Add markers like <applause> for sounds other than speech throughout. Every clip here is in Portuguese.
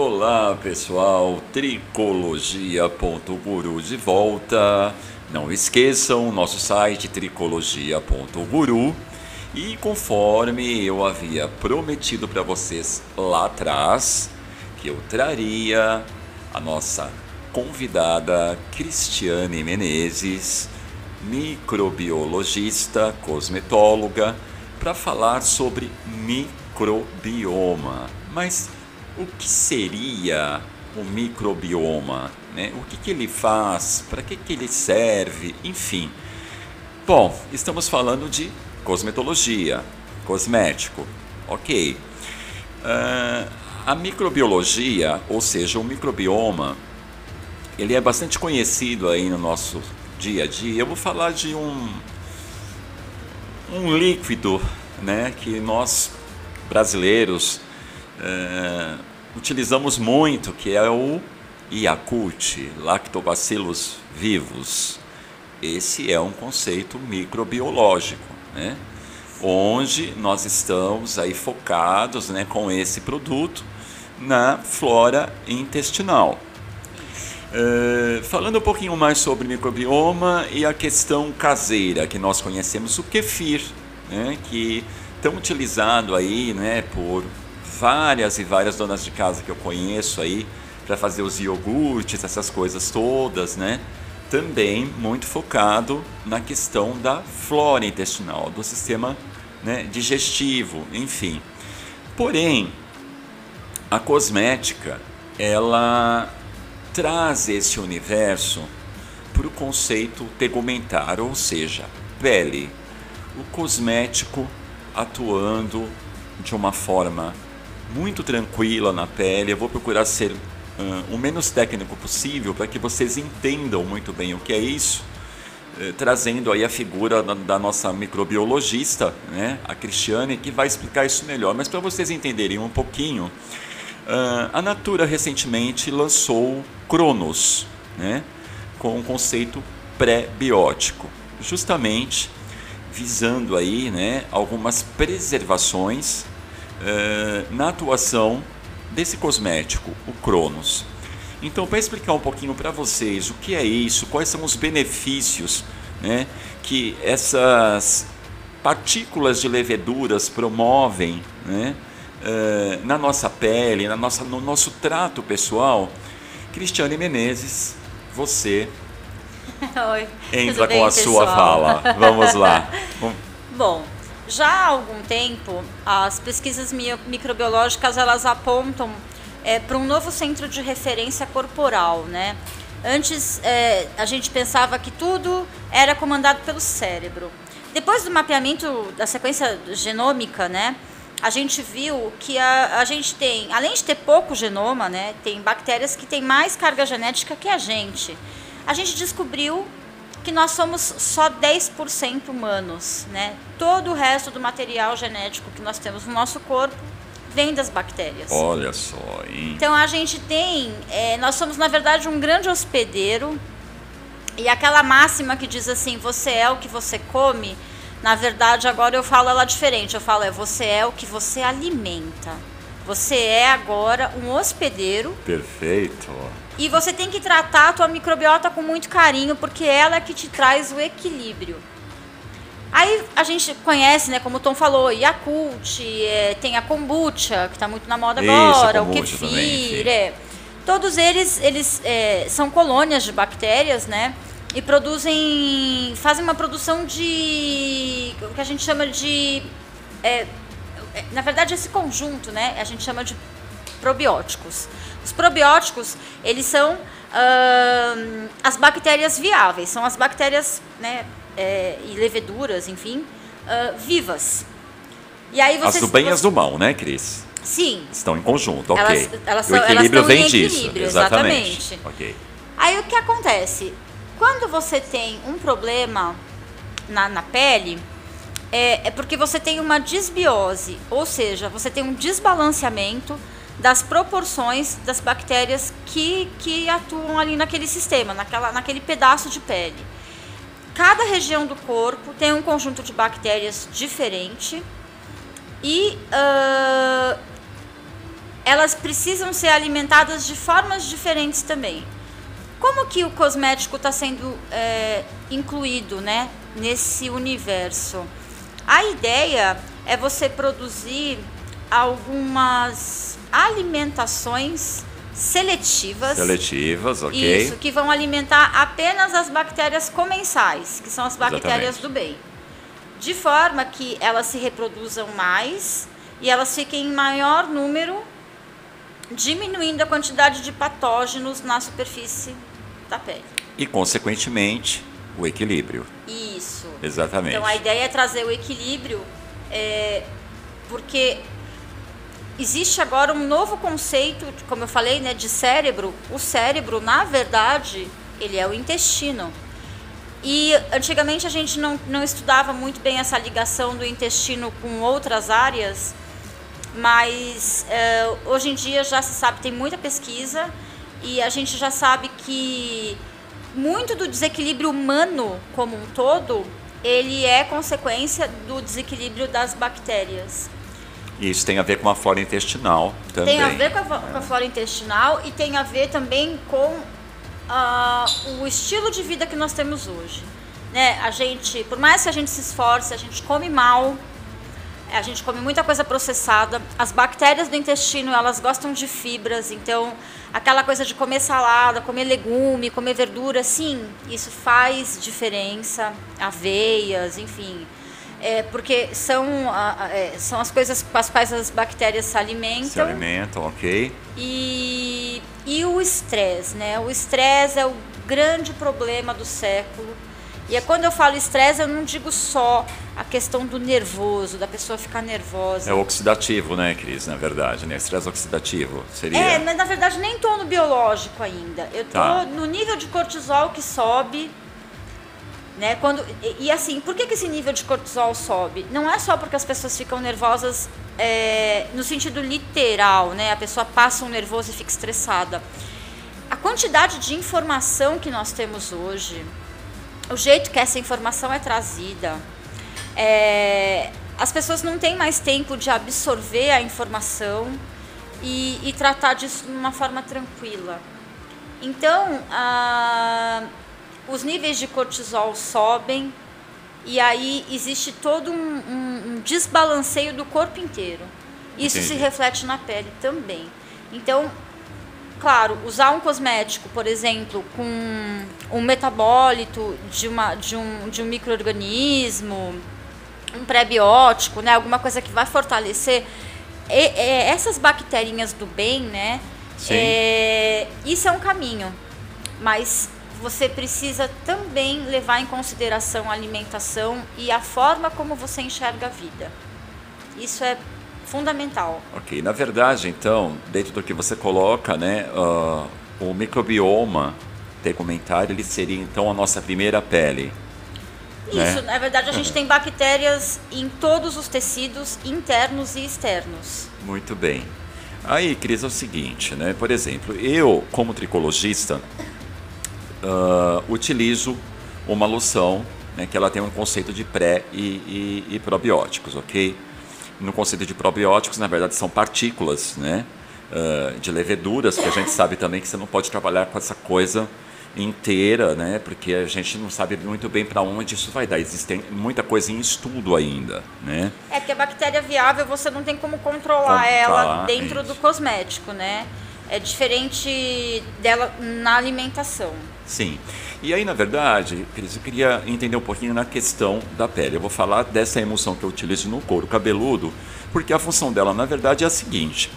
Olá pessoal, tricologia.guru de volta. Não esqueçam nosso site tricologia.guru e conforme eu havia prometido para vocês lá atrás, que eu traria a nossa convidada Cristiane Menezes, microbiologista, cosmetóloga, para falar sobre microbioma. Mas o que seria o microbioma? Né? O que, que ele faz? Para que, que ele serve? Enfim. Bom, estamos falando de cosmetologia, cosmético. Ok. Uh, a microbiologia, ou seja, o microbioma, ele é bastante conhecido aí no nosso dia a dia. Eu vou falar de um, um líquido né, que nós brasileiros uh, utilizamos muito, que é o Yakult, lactobacilos vivos. Esse é um conceito microbiológico, né? onde nós estamos aí focados né, com esse produto na flora intestinal. Uh, falando um pouquinho mais sobre microbioma e a questão caseira que nós conhecemos, o kefir, né, que tão utilizado aí né, por várias e várias donas de casa que eu conheço aí para fazer os iogurtes, essas coisas todas, né? Também muito focado na questão da flora intestinal, do sistema né, digestivo, enfim. Porém, a cosmética, ela traz esse universo para o conceito tegumentar, ou seja, pele. O cosmético atuando de uma forma muito tranquila na pele. Eu vou procurar ser uh, o menos técnico possível para que vocês entendam muito bem o que é isso, uh, trazendo aí a figura da, da, nossa microbiologista, né, a Cristiane, que vai explicar isso melhor. Mas para vocês entenderem um pouquinho, uh, a Natura recentemente lançou Cronos, né, com um conceito pré-biótico, justamente visando aí, né, algumas preservações eh, na atuação desse cosmético, o Cronos. Então, para explicar um pouquinho para vocês o que é isso, quais são os benefícios né, que essas partículas de leveduras promovem né, uh, na nossa pele, na nossa, no nosso trato pessoal, Cristiane Menezes, você <laughs> Oi, entra bem, com a pessoal? sua fala. Vamos lá. <laughs> Bom, já há algum tempo, as pesquisas microbiológicas elas apontam é, para um novo centro de referência corporal, né? Antes é, a gente pensava que tudo era comandado pelo cérebro. Depois do mapeamento da sequência genômica, né, a gente viu que a, a gente tem, além de ter pouco genoma, né, tem bactérias que têm mais carga genética que a gente. A gente descobriu que nós somos só 10% humanos, né? Todo o resto do material genético que nós temos no nosso corpo vem das bactérias. Olha só, hein? Então a gente tem, é, nós somos na verdade um grande hospedeiro e aquela máxima que diz assim, você é o que você come, na verdade agora eu falo ela diferente, eu falo é você é o que você alimenta. Você é agora um hospedeiro. Perfeito. E você tem que tratar a tua microbiota com muito carinho, porque ela é que te traz o equilíbrio. Aí a gente conhece, né, como o Tom falou, Yakult, é, tem a kombucha, que está muito na moda Isso, agora, o kefir, também, é. Todos eles, eles é, são colônias de bactérias, né? E produzem, fazem uma produção de, o que a gente chama de, é, é na verdade esse conjunto, né, a gente chama de probióticos. Os probióticos, eles são uh, as bactérias viáveis, são as bactérias né, é, e leveduras, enfim, uh, vivas. E aí você, as do bem e as do mal, né, Cris? Sim. Estão em conjunto, ok. Elas, elas são, o equilíbrio vem disso. Exatamente. exatamente. Okay. Aí o que acontece? Quando você tem um problema na, na pele, é, é porque você tem uma desbiose, ou seja, você tem um desbalanceamento das proporções das bactérias que, que atuam ali naquele sistema, naquela, naquele pedaço de pele. Cada região do corpo tem um conjunto de bactérias diferente e uh, elas precisam ser alimentadas de formas diferentes também. Como que o cosmético está sendo é, incluído né, nesse universo? A ideia é você produzir algumas alimentações seletivas. Seletivas, ok. Isso, que vão alimentar apenas as bactérias comensais, que são as bactérias Exatamente. do bem. De forma que elas se reproduzam mais e elas fiquem em maior número, diminuindo a quantidade de patógenos na superfície da pele. E, consequentemente, o equilíbrio. Isso. Exatamente. Então a ideia é trazer o equilíbrio, é, porque existe agora um novo conceito, como eu falei, né, de cérebro. O cérebro, na verdade, ele é o intestino. E antigamente a gente não, não estudava muito bem essa ligação do intestino com outras áreas, mas é, hoje em dia já se sabe, tem muita pesquisa e a gente já sabe que muito do desequilíbrio humano como um todo, ele é consequência do desequilíbrio das bactérias. E isso tem a ver com a flora intestinal também. Tem a ver com a, com a flora intestinal e tem a ver também com ah, o estilo de vida que nós temos hoje. Né? A gente, por mais que a gente se esforce, a gente come mal, a gente come muita coisa processada. As bactérias do intestino, elas gostam de fibras, então aquela coisa de comer salada, comer legume, comer verdura, sim, isso faz diferença. Aveias, enfim. É, porque são, é, são as coisas com as quais as bactérias se alimentam. Se alimentam, ok. E, e o estresse, né? O estresse é o grande problema do século. E é quando eu falo estresse, eu não digo só a questão do nervoso, da pessoa ficar nervosa. É oxidativo, né, Cris? Na verdade, né? Estresse oxidativo seria. É, mas na verdade nem estou no biológico ainda. Eu estou Tá. no nível de cortisol que sobe. Né? Quando, e, e assim, por que, que esse nível de cortisol sobe? Não é só porque as pessoas ficam nervosas é, no sentido literal, né? A pessoa passa um nervoso e fica estressada. A quantidade de informação que nós temos hoje, o jeito que essa informação é trazida, é, as pessoas não têm mais tempo de absorver a informação e, e tratar disso de uma forma tranquila. Então, ah, os níveis de cortisol sobem e aí existe todo um, um- um desbalanceio do corpo inteiro. Isso se Entendi. reflete na pele também. Então, claro, usar um cosmético, por exemplo, com um metabólito de, uma, de um, de um microorganismo, um pré-biótico, né, alguma coisa que vai fortalecer e- é, essas bacterinhas do bem, né? É, isso é um caminho, mas você precisa também levar em consideração a alimentação e a forma como você enxerga a vida. Isso é fundamental. Ok, na verdade, então, dentro do que você coloca, né, ah, o microbioma tegumentário, ele seria então a nossa primeira pele. Né? Isso, na verdade, a gente tem bactérias em todos os tecidos internos e externos. Muito bem. Aí, Cris, é o seguinte, né? Por exemplo, eu, como tricologista, ah, utilizo uma loção né, que ela tem um conceito de pré e, e- e probióticos, ok? No conceito de probióticos, na verdade, são partículas, né? ah, de leveduras, que a gente sabe também que você não pode trabalhar com essa coisa inteira, né? Porque a gente não sabe muito bem para onde isso vai dar. Existe muita coisa em estudo ainda, né? É porque a bactéria viável você não tem como controlar, ela dentro isso. do cosmético, né? É diferente dela na alimentação. Sim. E aí, na verdade, Cris, eu queria entender um pouquinho na questão da pele. Eu vou falar dessa emulsão que eu utilizo no couro cabeludo, porque a função dela, na verdade, é a seguinte.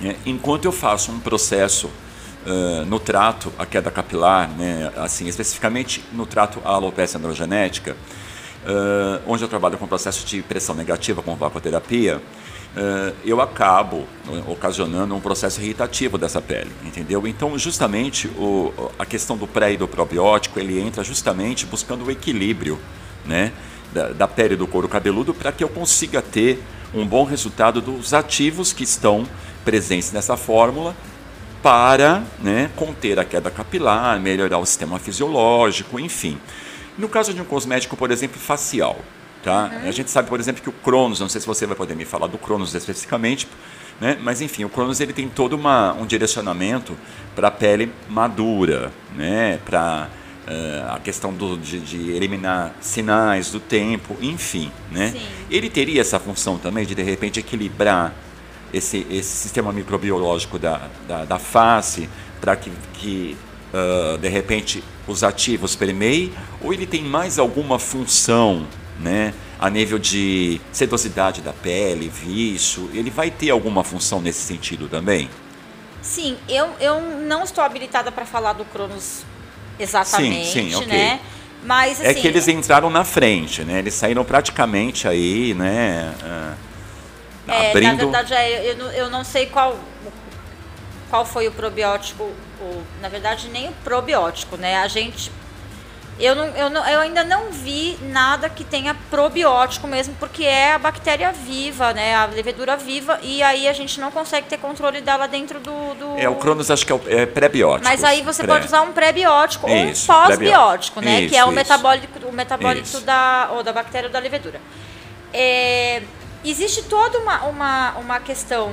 né? Enquanto eu faço um processo ah, no trato, a queda capilar, né, assim, especificamente no trato à alopecia androgenética, ah, onde eu trabalho com processo de pressão negativa com vacoterapia, ah, eu acabo né, ocasionando um processo irritativo dessa pele, entendeu? Então, justamente o, a questão do pré e do probiótico, ele entra justamente buscando o equilíbrio, né, da, da pele do couro cabeludo para que eu consiga ter um bom resultado dos ativos que estão presentes nessa fórmula para né, conter a queda capilar, melhorar o sistema fisiológico, enfim. No caso de um cosmético, por exemplo, facial, tá? A gente sabe, por exemplo, que o Cronos, não sei se você vai poder me falar do Cronos especificamente, Né? Mas enfim, o Cronos ele tem todo uma, um direcionamento para a pele madura, né? para uh, a questão do, de, de, eliminar sinais do tempo, enfim. Né? Ele teria essa função também de de repente equilibrar esse, esse sistema microbiológico da, da, da face para que, que uh, de repente os ativos permeiem, ou ele tem mais alguma função né, a nível de sedosidade da pele, vício, ele vai ter alguma função nesse sentido também? Sim, eu, eu não estou habilitada para falar do Cronos exatamente, sim, sim, okay. né? Mas, assim, é que assim, eles entraram na frente, né? Eles saíram praticamente aí, né? Uh, é, abrindo... Na verdade, é, eu, eu não sei qual, qual foi o probiótico, o, na verdade, nem o probiótico, né? A gente eu, não, eu, não, eu ainda não vi nada que tenha probiótico mesmo, porque é a bactéria viva, né? A levedura viva, e aí a gente não consegue ter controle dela dentro do. do... É, o Cronos acho que é, é pré-biótico. Mas aí você pré. pode usar um pré-biótico ou um pós-biótico, né? Isso, que é o metabólico, o metabólito da, ou da bactéria ou da levedura. É, existe toda uma, uma, uma questão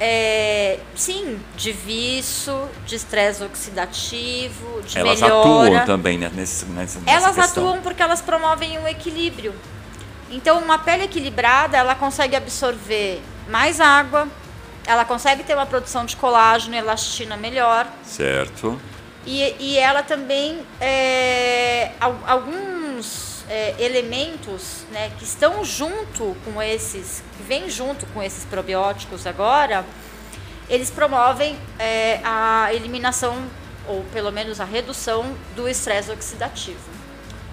é, sim, de vício, de estresse oxidativo, de elas melhora. Elas atuam também né, nesse, nessa Elas questão. atuam porque elas promovem um equilíbrio. Então, uma pele equilibrada, ela consegue absorver mais água, ela consegue ter uma produção de colágeno e elastina melhor. Certo. E, e ela também, é, alguns é, elementos né, que estão junto com esses, que vêm junto com esses probióticos agora, eles promovem é, a eliminação, ou pelo menos a redução do estresse oxidativo.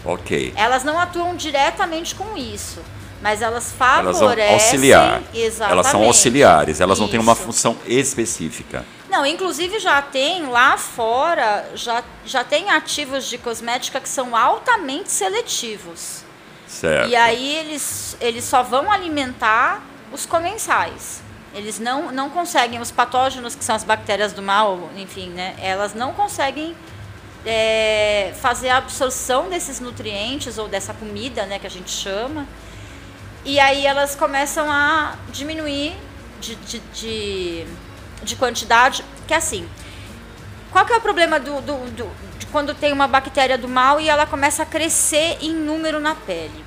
Ok. Elas não atuam diretamente com isso, mas elas favorecem. Elas auxiliar. Exatamente. Elas são auxiliares, elas isso. não têm uma função específica. Não, inclusive já tem lá fora, já, já tem ativos de cosmética que são altamente seletivos. Certo. E aí eles, eles só vão alimentar os comensais. Eles não, não conseguem, os patógenos, que são as bactérias do mal, enfim, né? Elas não conseguem é, fazer a absorção desses nutrientes ou dessa comida, né, que a gente chama. E aí elas começam a diminuir de, de, de de quantidade, que é assim. Qual que é o problema do, do, do, de quando tem uma bactéria do mal e ela começa a crescer em número na pele?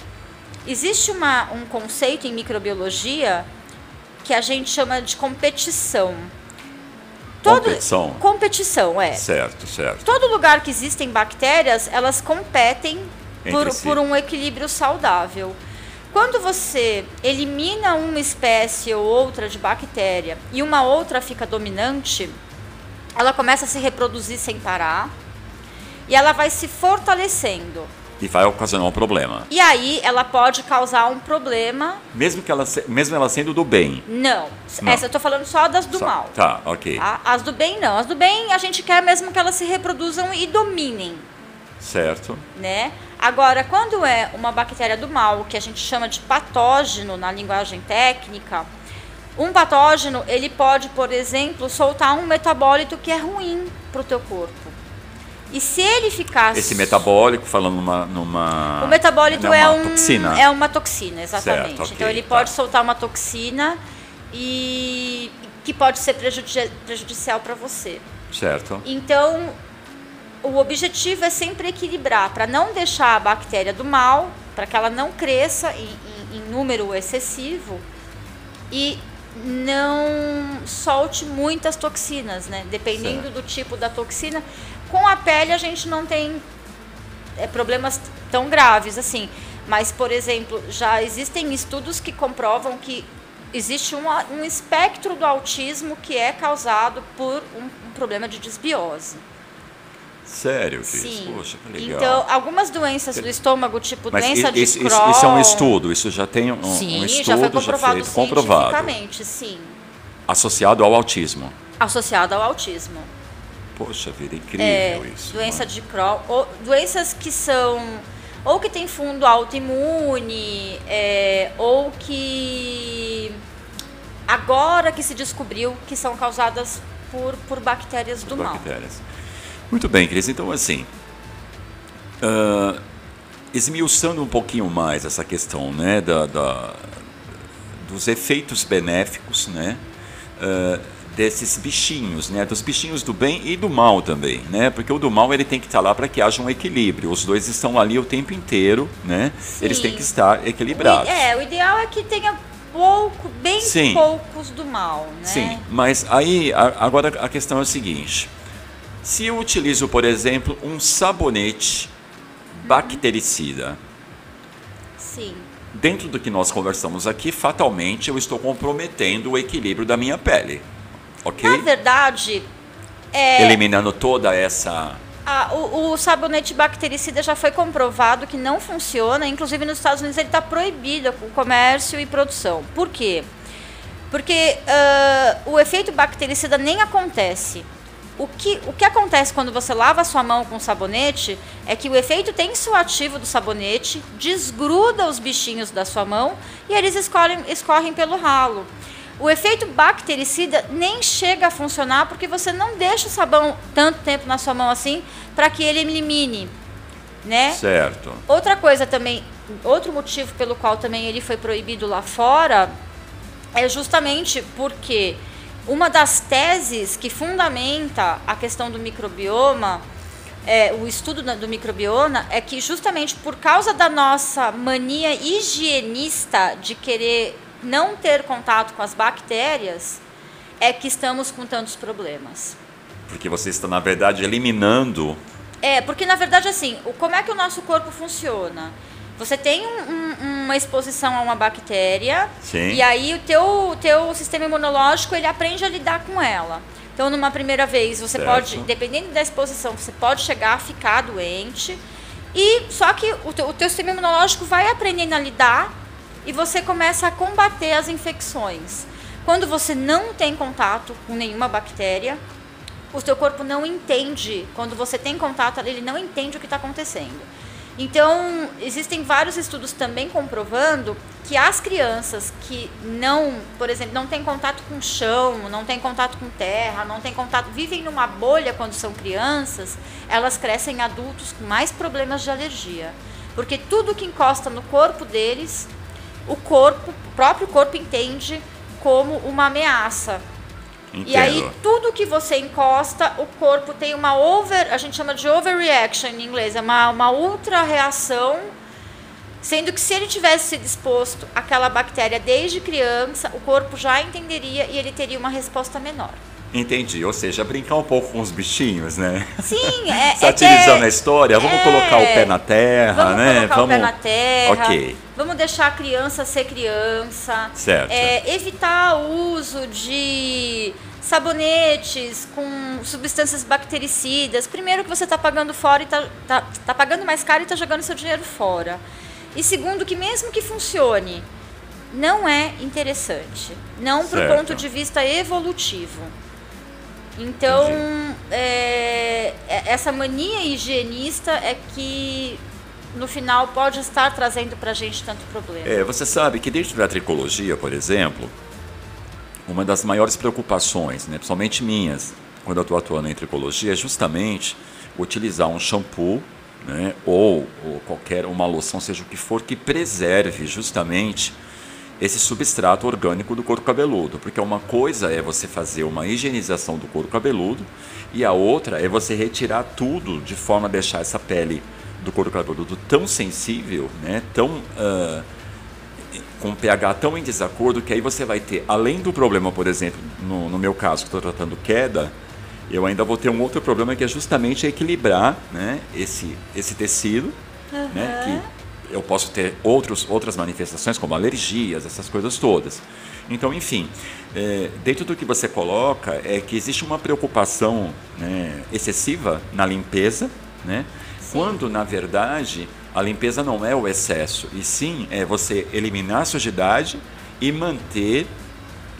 Existe uma, um conceito em microbiologia que a gente chama de competição. Todo, competição. Competição, é. Certo, certo. Todo lugar que existem bactérias, elas competem por, si. por um equilíbrio saudável. Quando você elimina uma espécie ou outra de bactéria e uma outra fica dominante, ela começa a se reproduzir sem parar e ela vai se fortalecendo. E vai ocasionar um problema. E aí ela pode causar um problema. Mesmo que ela, mesmo ela sendo do bem. Não. não. Essa eu estou falando só das do só, mal. Tá, ok. Tá? As do bem não. As do bem a gente quer mesmo que elas se reproduzam e dominem. Certo. Né? Agora, quando é uma bactéria do mal, que a gente chama de patógeno na linguagem técnica, um patógeno, ele pode, por exemplo, soltar um metabólito que é ruim para o teu corpo. E se ele ficar... Esse metabólico, falando numa... numa o metabólito é, é, um, toxina. é uma toxina, exatamente. Certo, okay, então ele tá. pode soltar uma toxina e que pode ser prejudici prejudicial para você. Certo. Então, o objetivo é sempre equilibrar, para não deixar a bactéria do mal, para que ela não cresça em, em, em, número excessivo e não solte muitas toxinas, né? Dependendo certo. do tipo da toxina. Com a pele a gente não tem é, problemas tão graves assim. Mas, por exemplo, já existem estudos que comprovam que existe um, um espectro do autismo que é causado por um, um problema de desbiose. Sério, Cris? Sim. Poxa, que legal. Então, algumas doenças do estômago, tipo Mas doença isso, de Crohn... Isso é um estudo, isso já tem um, sim, um estudo já, foi comprovado já feito, comprovado. sim. Associado ao autismo. Associado ao autismo. Poxa vida, incrível é, isso. Doença mano. de Crohn, ou, doenças que são ou que tem fundo autoimune, é, ou que agora que se descobriu que são causadas por, por bactérias por do bactérias. mal. Muito bem, Cris. Então, assim, uh, esmiuçando um pouquinho mais essa questão né, da, da, dos efeitos benéficos né, uh, desses bichinhos, né? Dos bichinhos do bem e do mal também, né? Porque o do mal ele tem que estar lá para que haja um equilíbrio. Os dois estão ali o tempo inteiro, né? Sim. Eles têm que estar equilibrados. O, é, o ideal é que tenha pouco, bem Sim. poucos do mal, né? Sim, mas aí a, agora a questão é a seguinte: se eu utilizo, por exemplo, um sabonete bactericida, Sim. Dentro do que nós conversamos aqui, fatalmente eu estou comprometendo o equilíbrio da minha pele ok? Na verdade, é, eliminando toda essa a, o, o, sabonete bactericida já foi comprovado que não funciona. Inclusive nos Estados Unidos ele está proibido o comércio e produção. Por quê? Porque uh, o efeito bactericida nem acontece. O que, o que acontece quando você lava a sua mão com sabonete é que o efeito tensoativo do sabonete desgruda os bichinhos da sua mão e eles escorrem, escorrem pelo ralo. O efeito bactericida nem chega a funcionar porque você não deixa o sabão tanto tempo na sua mão assim para que ele elimine, né? Certo. Outra coisa também, outro motivo pelo qual também ele foi proibido lá fora é justamente porque uma das teses que fundamenta a questão do microbioma, é, o estudo do microbioma, é que justamente por causa da nossa mania higienista de querer não ter contato com as bactérias é que estamos com tantos problemas. Porque você está, na verdade, eliminando. É, porque na verdade, assim, como é que o nosso corpo funciona? Você tem um, um, uma exposição a uma bactéria Sim. e aí o teu, teu sistema imunológico ele aprende a lidar com ela. Então, numa primeira vez, você certo. pode, dependendo da exposição, você pode chegar a ficar doente. E só que o teu, o teu sistema imunológico vai aprendendo a lidar e você começa a combater as infecções. Quando você não tem contato com nenhuma bactéria, o seu corpo não entende. Quando você tem contato, ele não entende o que está acontecendo. Então, existem vários estudos também comprovando que as crianças que não, por exemplo, não têm contato com chão, não têm contato com terra, não têm contato, vivem numa bolha quando são crianças, elas crescem adultos com mais problemas de alergia. Porque tudo que encosta no corpo deles o corpo, o próprio corpo entende como uma ameaça. Entendo. E aí tudo que você encosta, o corpo tem uma over, a gente chama de overreaction em inglês, é uma, uma ultra reação, sendo que se ele tivesse sido exposto àquela bactéria desde criança, o corpo já entenderia e ele teria uma resposta menor. Entendi, ou seja, brincar um pouco com os bichinhos, né? Sim, <laughs> é. Satirizando é, a história, vamos é, colocar o pé na terra, vamos né? Colocar vamos colocar o pé na terra. Ok. Vamos deixar a criança ser criança. Certo. É, evitar o uso de sabonetes com substâncias bactericidas. Primeiro que você está pagando fora e está tá, tá pagando mais caro e está jogando seu dinheiro fora. E segundo que mesmo que funcione, não é interessante. Não para o ponto de vista evolutivo. Então, é, é, essa mania higienista é que no final pode estar trazendo para a gente tanto problema. É, você sabe que dentro da tricologia, por exemplo, uma das maiores preocupações, né, principalmente minhas, quando eu estou atuando em tricologia, é justamente utilizar um shampoo né, ou, ou qualquer uma loção, seja o que for, que preserve justamente esse substrato orgânico do couro cabeludo, porque uma coisa é você fazer uma higienização do couro cabeludo e a outra é você retirar tudo de forma a deixar essa pele do couro cabeludo tão sensível, né, tão uh, com pH tão em desacordo que aí você vai ter, além do problema, por exemplo, no, no meu caso que estou tratando queda, eu ainda vou ter um outro problema que é justamente equilibrar né, esse, esse tecido, uhum. né, que eu posso ter outros, outras manifestações, como alergias, essas coisas todas. Então, enfim, é, dentro do que você coloca, é que existe uma preocupação né, excessiva na limpeza, né, quando, na verdade, a limpeza não é o excesso, e sim é você eliminar a sujidade e manter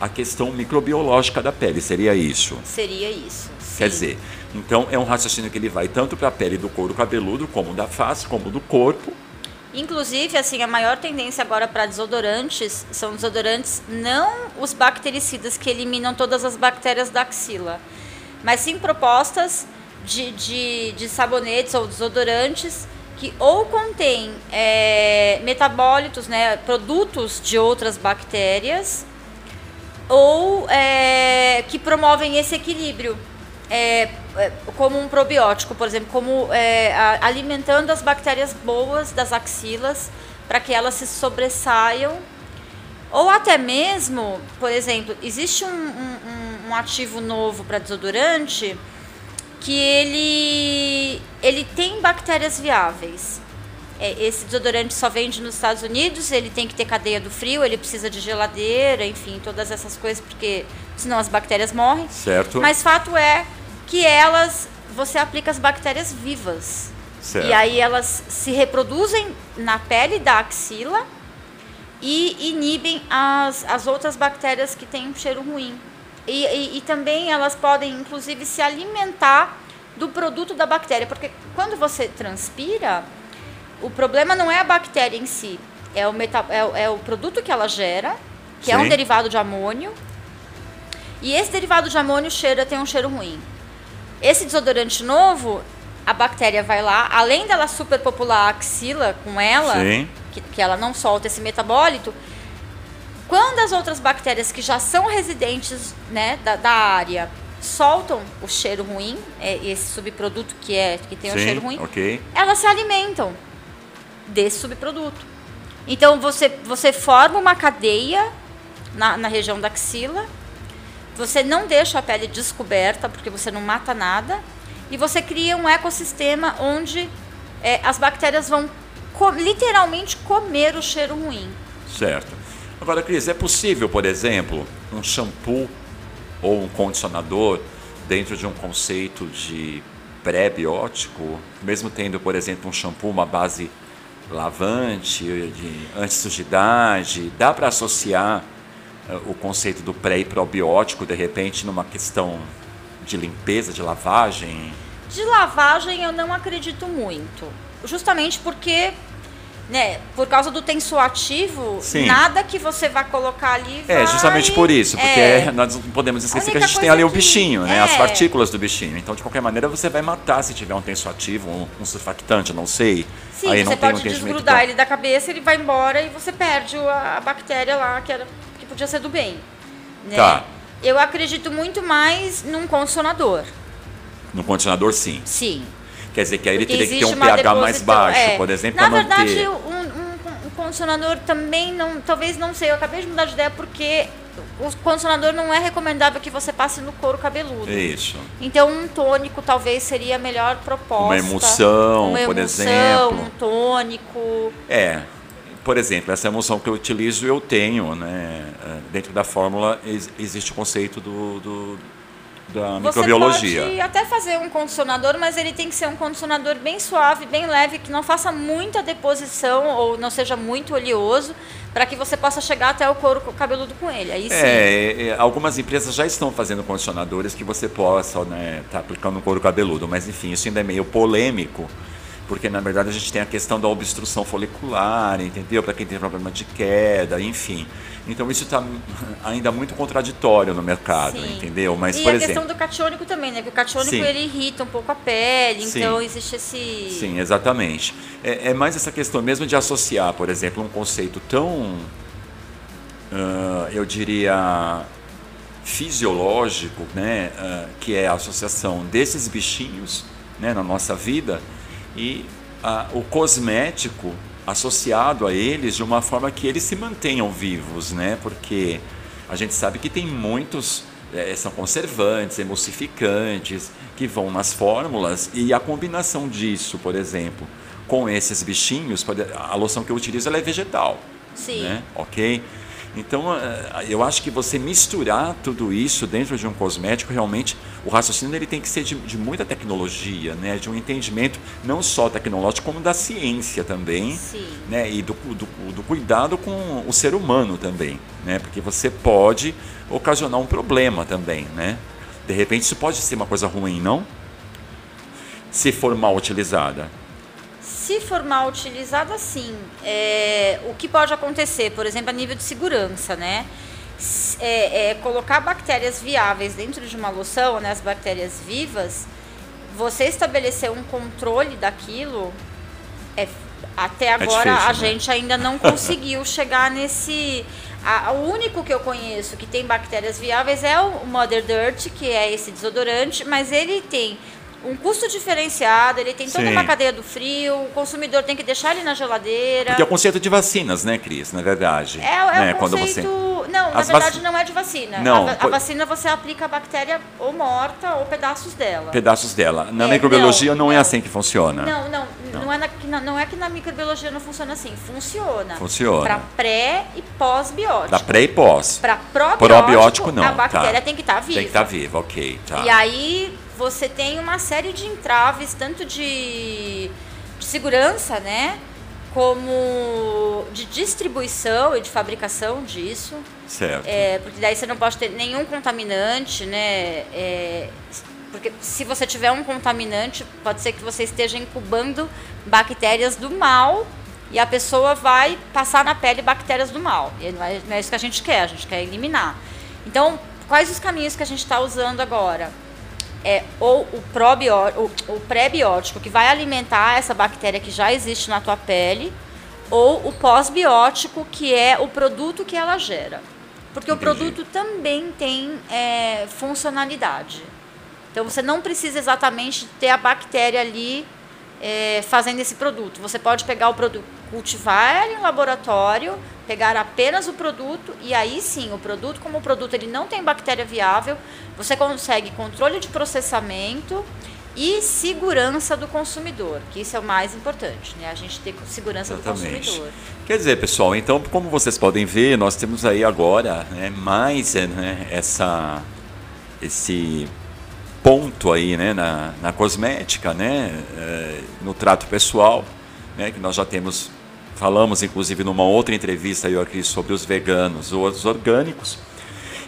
a questão microbiológica da pele. Seria isso? Seria isso. Sim. Quer dizer, então é um raciocínio que ele vai tanto para a pele do couro cabeludo, como da face, como do corpo, Inclusive, assim, a maior tendência agora para desodorantes são desodorantes não os bactericidas que eliminam todas as bactérias da axila, mas sim propostas de, de, de sabonetes ou desodorantes que ou contêm é, metabólitos, né, produtos de outras bactérias, ou é, que promovem esse equilíbrio. É, é, como um probiótico, por exemplo, como é, alimentando as bactérias boas das axilas para que elas se sobressaiam. Ou até mesmo, por exemplo, existe um, um, um ativo novo para desodorante que ele, ele tem bactérias viáveis. É, esse desodorante só vende nos Estados Unidos, ele tem que ter cadeia do frio, ele precisa de geladeira, enfim, todas essas coisas, porque senão as bactérias morrem. Certo. Mas fato é que elas, você aplica as bactérias vivas. Certo. E aí elas se reproduzem na pele da axila e inibem as, as outras bactérias que têm um cheiro ruim. E, e, e também elas podem, inclusive, se alimentar do produto da bactéria, porque quando você transpira, o problema não é a bactéria em si, é o, meta, é, é o produto que ela gera, que Sim. é um derivado de amônio. E esse derivado de amônio cheira, tem um cheiro ruim. Esse desodorante novo, a bactéria vai lá, além dela superpopular a axila com ela, que, que ela não solta esse metabólito, quando as outras bactérias que já são residentes né, da, da área soltam o cheiro ruim, é esse subproduto que é que tem o cheiro ruim, okay. elas se alimentam desse subproduto. Então você, você forma uma cadeia na, na região da axila, você não deixa a pele descoberta porque você não mata nada e você cria um ecossistema onde é, as bactérias vão co literalmente comer o cheiro ruim. Certo. Agora, Cris, é possível, por exemplo, um shampoo ou um condicionador dentro de um conceito de pré-biótico, mesmo tendo, por exemplo, um shampoo, uma base lavante, de antissujidade, dá para associar o conceito do pré e probiótico, de repente, numa questão de limpeza, de lavagem? De lavagem eu não acredito muito. Justamente porque né, por causa do tensoativo, Sim. nada que você vai colocar ali é, vai... É, justamente por isso, porque é. nós não podemos esquecer a que a gente tem ali o bichinho, né, é. as partículas do bichinho. Então, de qualquer maneira, você vai matar se tiver um tensoativo, um, um surfactante, não sei. Sim, Aí você pode um desgrudar ele da cabeça, ele vai embora e você perde a, a bactéria lá, que, era, que podia ser do bem. Né? Tá. Eu acredito muito mais num condicionador. No condicionador, sim. Sim. Quer dizer que aí ele teria que ter um pH mais baixo, é. por exemplo, Na verdade, manter... um, um, condicionador também não, talvez não sei, eu acabei de mudar de ideia porque o condicionador não é recomendável que você passe no couro cabeludo. Isso. Então um tônico talvez seria a melhor proposta. Uma emulsão, uma por emulsão, exemplo. Um tônico. É. Por exemplo, essa emulsão que eu utilizo eu tenho, né? É, dentro da fórmula existe o conceito do, do da microbiologia. Você pode até fazer um condicionador, mas ele tem que ser um condicionador bem suave, bem leve, que não faça muita deposição ou não seja muito oleoso, para que você possa chegar até o couro cabeludo com ele. Aí sim. É, é, algumas empresas já estão fazendo condicionadores que você possa estar né, tá aplicando no couro cabeludo, mas enfim, isso ainda é meio polêmico porque na verdade a gente tem a questão da obstrução folicular, entendeu? Para quem tem problema de queda, enfim. Então isso está ainda muito contraditório no mercado, Sim. entendeu? Mas, e por a exemplo, questão do catiônico também, né? Que o catiônico ele irrita um pouco a pele, Sim. então existe esse. Sim, exatamente. É, é, mais essa questão mesmo de associar, por exemplo, um conceito tão, uh, eu diria, fisiológico, né? Uh, que é a associação desses bichinhos né, na nossa vida e o cosmético associado a eles de uma forma que eles se mantenham vivos, né? Porque a gente sabe que tem muitos é, são conservantes, emulsificantes que vão nas fórmulas e a combinação disso, por exemplo, com esses bichinhos, a loção que eu utilizo é vegetal, Sim. né? Ok? Então, eh, eu acho que você misturar tudo isso dentro de um cosmético, realmente, o raciocínio ele tem que ser de, de muita tecnologia, né? de um entendimento não só tecnológico, como da ciência também, Sim. né? e do, do, do, cuidado com o ser humano também, né? porque você pode ocasionar um problema também. Né? De repente, isso pode ser uma coisa ruim, não? Se for mal utilizada. Se for mal utilizada, sim. É, o que pode acontecer, por exemplo, a nível de segurança, né? É, é, colocar bactérias viáveis dentro de uma loção, né, as bactérias vivas, você estabelecer um controle daquilo é, até agora difícil, a né? gente ainda não conseguiu <laughs> chegar nesse. A, o único que eu conheço que tem bactérias viáveis é o Mother Dirt, que é esse desodorante, mas ele tem um custo diferenciado, ele tem toda Sim. uma cadeia do frio, o consumidor tem que deixar ele na geladeira. Porque é o conceito de vacinas, né, Cris? Na verdade. É, é né? o Quando conceito. você... Não, na As verdade vaci- não é de vacina. Não, a, a vacina você aplica a bactéria ou morta ou pedaços dela. Pedaços dela. Na É, microbiologia não, não, é não. assim que funciona. Não, não, não, é na, que na- não é que na microbiologia não funciona assim. Funciona. Funciona. Para pré e pós-biótico. Da pré e pós. Para probiótico, Probiótico, não, a bactéria tá. tem que estar viva. Tem que estar viva, ok. Tá. E aí você tem uma série de entraves, tanto de, de segurança, né? Como de distribuição e de fabricação disso. Certo. É, porque daí você não pode ter nenhum contaminante, né? É, porque se você tiver um contaminante, pode ser que você esteja incubando bactérias do mal e a pessoa vai passar na pele bactérias do mal. E não é, não é isso que a gente quer, a gente quer eliminar. Então, quais os caminhos que a gente está usando agora? É ou o, o, o pré-biótico, que vai alimentar essa bactéria que já existe na tua pele, ou o pós-biótico, que é o produto que ela gera. Porque o Entendi. produto também tem é, funcionalidade. Então você não precisa exatamente ter a bactéria ali é, fazendo esse produto. Você pode pegar o produto, cultivar ele em laboratório, pegar apenas o produto e aí sim, o produto, como o produto ele não tem bactéria viável, você consegue controle de processamento e segurança do consumidor, que isso é o mais importante, né? A gente ter segurança do Exatamente. consumidor. Quer dizer, pessoal, então, como vocês podem ver, nós temos aí agora né, mais né, essa, esse ponto aí né, na, na cosmética, né, é, no trato pessoal, né, que nós já temos, falamos inclusive numa outra entrevista eu aqui sobre os veganos ou os orgânicos.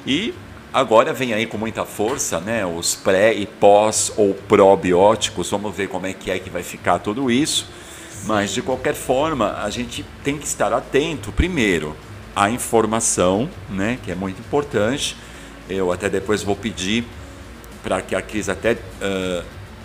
E agora vem aí com muita força, né, os pré e pós ou probióticos. Vamos ver como é que é que vai ficar tudo isso. Mas de qualquer forma, a gente tem que estar atento primeiro à informação, né, que é muito importante. Eu até depois vou pedir para que a Cris até, ah,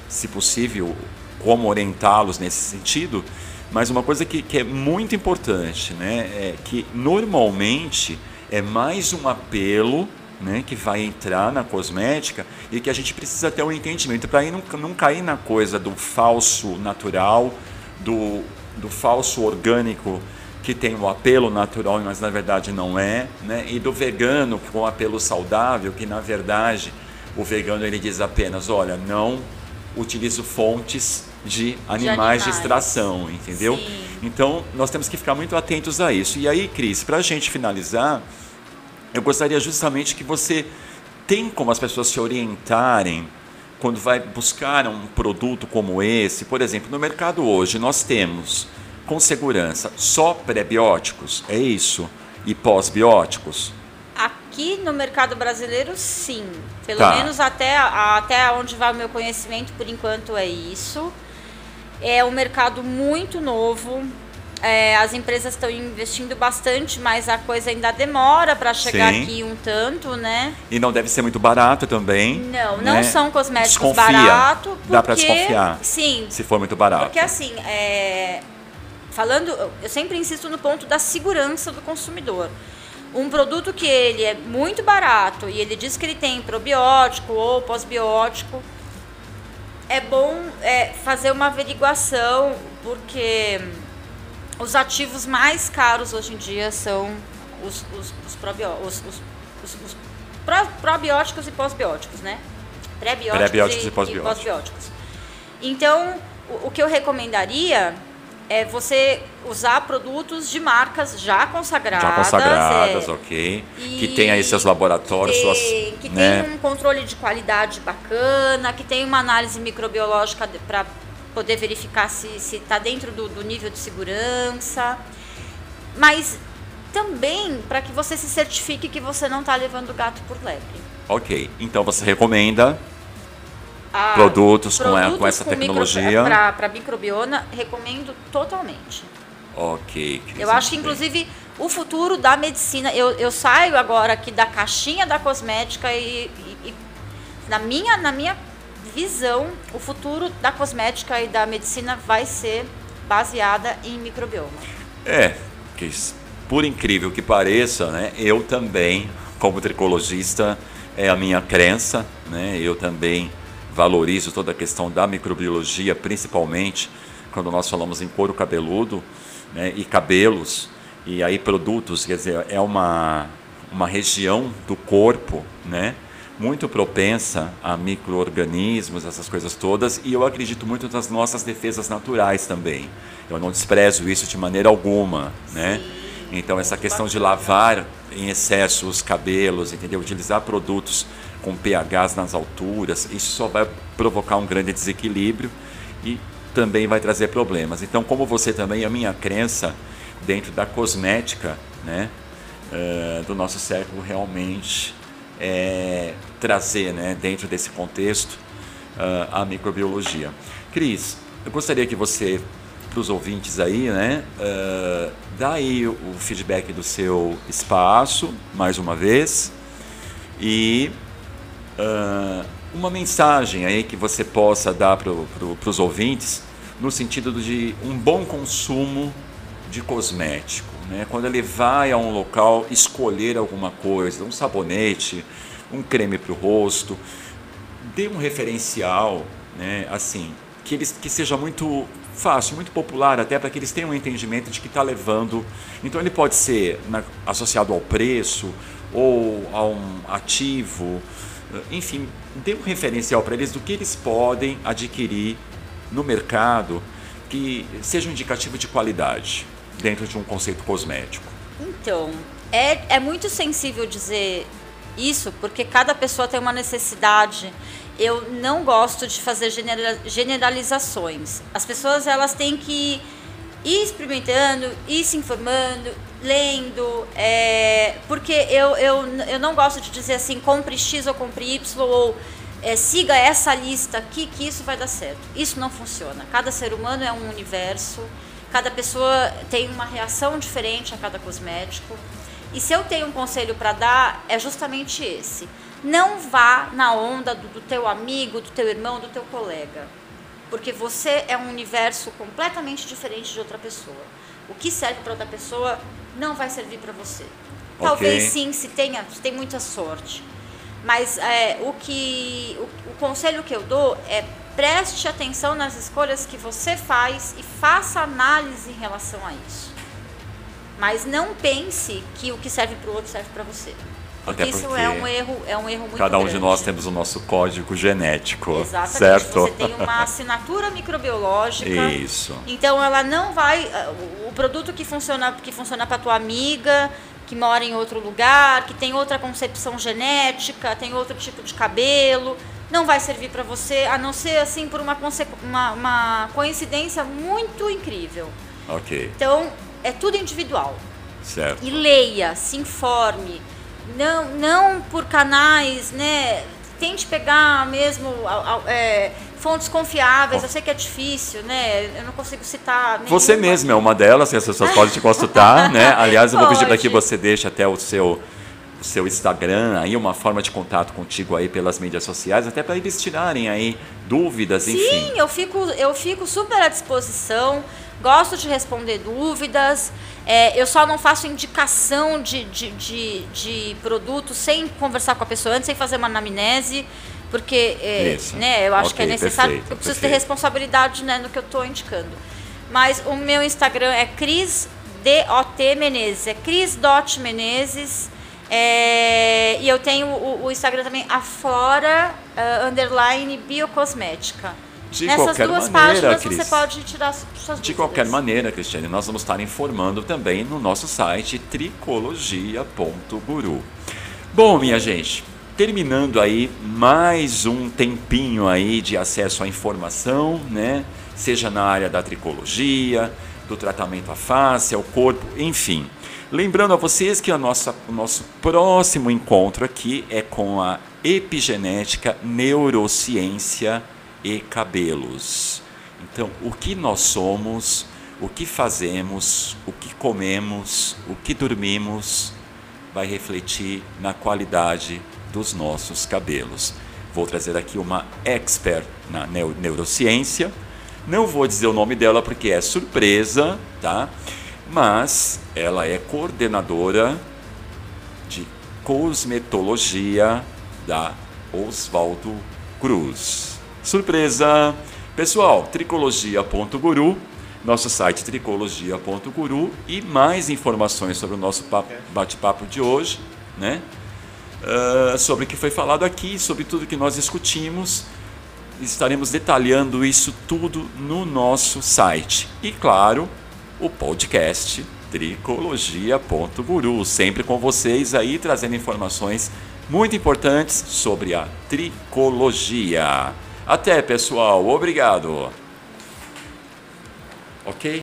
se possível, como orientá-los nesse sentido. Mas uma coisa que, que é muito importante, né, é que normalmente é mais um apelo né, que vai entrar na cosmética e que a gente precisa ter um entendimento para não, não cair na coisa do falso natural, do, do falso orgânico que tem o apelo natural, mas na verdade não é, né? e do vegano com apelo saudável, que na verdade o vegano ele diz apenas, olha, não utilizo fontes de animais de, animais. extração, entendeu? Sim. Então nós temos que ficar muito atentos a isso. E aí, Cris, para a gente finalizar, eu gostaria justamente que você tem como as pessoas se orientarem quando vai buscar um produto como esse. Por exemplo, no mercado hoje nós temos com segurança só pré-bióticos, é isso? E pós-bióticos? Aqui no mercado brasileiro, sim. Pelo Tá. menos até, até onde vai o meu conhecimento, por enquanto é isso. É um mercado muito novo. É, as empresas estão investindo bastante, mas a coisa ainda demora para chegar Sim. aqui um tanto, né? E não deve ser muito barato também. Não, não né? são cosméticos Desconfia. baratos. Dá para porque- desconfiar Sim, se for muito barato. porque assim, é, falando, eu sempre insisto no ponto da segurança do consumidor. Um produto que ele é muito barato e ele diz que ele tem probiótico ou pós-biótico, é bom é, fazer uma averiguação, porque os ativos mais caros hoje em dia são os, os, os, probió- os- os- os- os pró- probióticos e pós-bióticos, né? Pré-bióticos Pré-bióticos e, e pós-bióticos. pós-bióticos. Então, o, o que eu recomendaria é você usar produtos de marcas já consagradas. Já consagradas, é, ok. Que tem aí seus laboratórios, tem- suas. que né? tem um controle de qualidade bacana, que tem uma análise microbiológica para poder verificar se está dentro do, do nível de segurança. Mas também para que você se certifique que você não está levando o gato por lebre. Ok. Então você recomenda Ah, produtos, com, a- com produtos essa com tecnologia? pra microbiona, recomendo totalmente. Ok. Eu acho que, inclusive, o futuro da medicina. Eu, eu saio agora aqui da caixinha da cosmética e, e- e na, minha, na minha visão, o futuro da cosmética e da medicina vai ser baseada em microbioma. É, que por incrível que pareça, né, eu também, como tricologista, é a minha crença, né, eu também valorizo toda a questão da microbiologia, principalmente quando nós falamos em couro cabeludo né, e cabelos, e aí produtos, quer dizer, é uma, uma região do corpo, né, muito propensa a micro-organismos, essas coisas todas, e eu acredito muito nas nossas defesas naturais também. Eu não desprezo isso de maneira alguma, né? Então essa questão de lavar em excesso os cabelos, entendeu? Utilizar produtos com pHs nas alturas, isso só vai provocar um grande desequilíbrio e também vai trazer problemas. Então, como você também, a minha crença dentro da cosmética, né, uh, do nosso século realmente é trazer, né, dentro desse contexto, uh, a microbiologia. Cris, eu gostaria que você para os ouvintes aí, né? Uh, dá aí o feedback do seu espaço, mais uma vez, e uh, uma mensagem aí que você possa dar para pro, os ouvintes no sentido de um bom consumo de cosmético. Né? Quando ele vai a um local escolher alguma coisa, um sabonete, um creme para o rosto, dê um referencial, né? assim, que, ele, que seja muito fácil, muito popular, até para que eles tenham um entendimento de que está levando. Então ele pode ser na, associado ao preço ou a um ativo, enfim, dê um referencial para eles do que eles podem adquirir no mercado que seja um indicativo de qualidade dentro de um conceito cosmético. Então, é, é muito sensível dizer isso porque cada pessoa tem uma necessidade eu não gosto de fazer generalizações. As pessoas elas têm que ir experimentando, ir se informando, lendo, é, porque eu, eu, eu não gosto de dizer assim, compre X ou compre Y, ou é, siga essa lista aqui que isso vai dar certo. Isso não funciona. Cada ser humano é um universo, cada pessoa tem uma reação diferente a cada cosmético. E se eu tenho um conselho para dar, é justamente esse não vá na onda do, do teu amigo, do teu irmão, do teu colega. Porque você é um universo completamente diferente de outra pessoa. O que serve para outra pessoa não vai servir para você. Okay. Talvez sim, se tenha, se tem muita sorte. Mas é, o que o, o conselho que eu dou é preste atenção nas escolhas que você faz e faça análise em relação a isso. Mas não pense que o que serve para o outro serve para você. Porque isso é um erro, é um erro muito Cada um grande. de nós temos o nosso código genético, Exatamente. certo? Você tem uma assinatura microbiológica. Isso. Então ela não vai o produto que funciona que funciona para tua amiga, que mora em outro lugar, que tem outra concepção genética, tem outro tipo de cabelo, não vai servir para você, a não ser assim por uma, uma, uma coincidência muito incrível. Ok. Então é tudo individual. Certo. E leia, se informe não, não por canais, né? Tente pegar mesmo é, fontes confiáveis. Eu sei que é difícil, né? Eu não consigo citar. Você mesmo é uma delas, as pessoas podem te consultar, <laughs> né? Aliás, eu vou pedir para que você deixe até o seu o seu Instagram, aí uma forma de contato contigo aí pelas mídias sociais, até para eles tirarem aí dúvidas, Sim, enfim. Sim, eu fico, eu fico super à disposição, gosto de responder dúvidas. É, eu só não faço indicação de, de, de, de produto sem conversar com a pessoa antes, sem fazer uma anamnese, porque é, né, eu acho okay, que é necessário, perfeito, eu preciso perfeito. ter responsabilidade né, no que eu estou indicando. Mas o meu Instagram é Cris DOT Menezes, é Cris Dot Menezes. É, e eu tenho o, o Instagram também, Aflora uh, Underline Biocosmética. De Nessas qualquer duas maneira, páginas Cris, você pode tirar suas De dúvidas. qualquer maneira, Cristiane, nós vamos estar informando também no nosso site tricologia.guru. Bom, minha gente, terminando aí mais um tempinho aí de acesso à informação, né? Seja na área da tricologia, do tratamento à face, ao corpo, enfim. Lembrando a vocês que a nossa, o nosso próximo encontro aqui é com a epigenética neurociência e cabelos. Então, o que nós somos, o que fazemos, o que comemos, o que dormimos, vai refletir na qualidade dos nossos cabelos. Vou trazer aqui uma expert na neurociência Não vou dizer o nome dela porque é surpresa, tá? Mas ela é coordenadora de cosmetologia da Oswaldo Cruz. Surpresa! Pessoal, tricologia.guru, nosso site tricologia.guru e mais informações sobre o nosso bate-papo de hoje, né? Uh, sobre o que foi falado aqui, sobre tudo que nós discutimos. Estaremos detalhando isso tudo no nosso site. E claro, o podcast tricologia.guru, sempre com vocês aí trazendo informações muito importantes sobre a tricologia. Até, pessoal. Obrigado. Ok?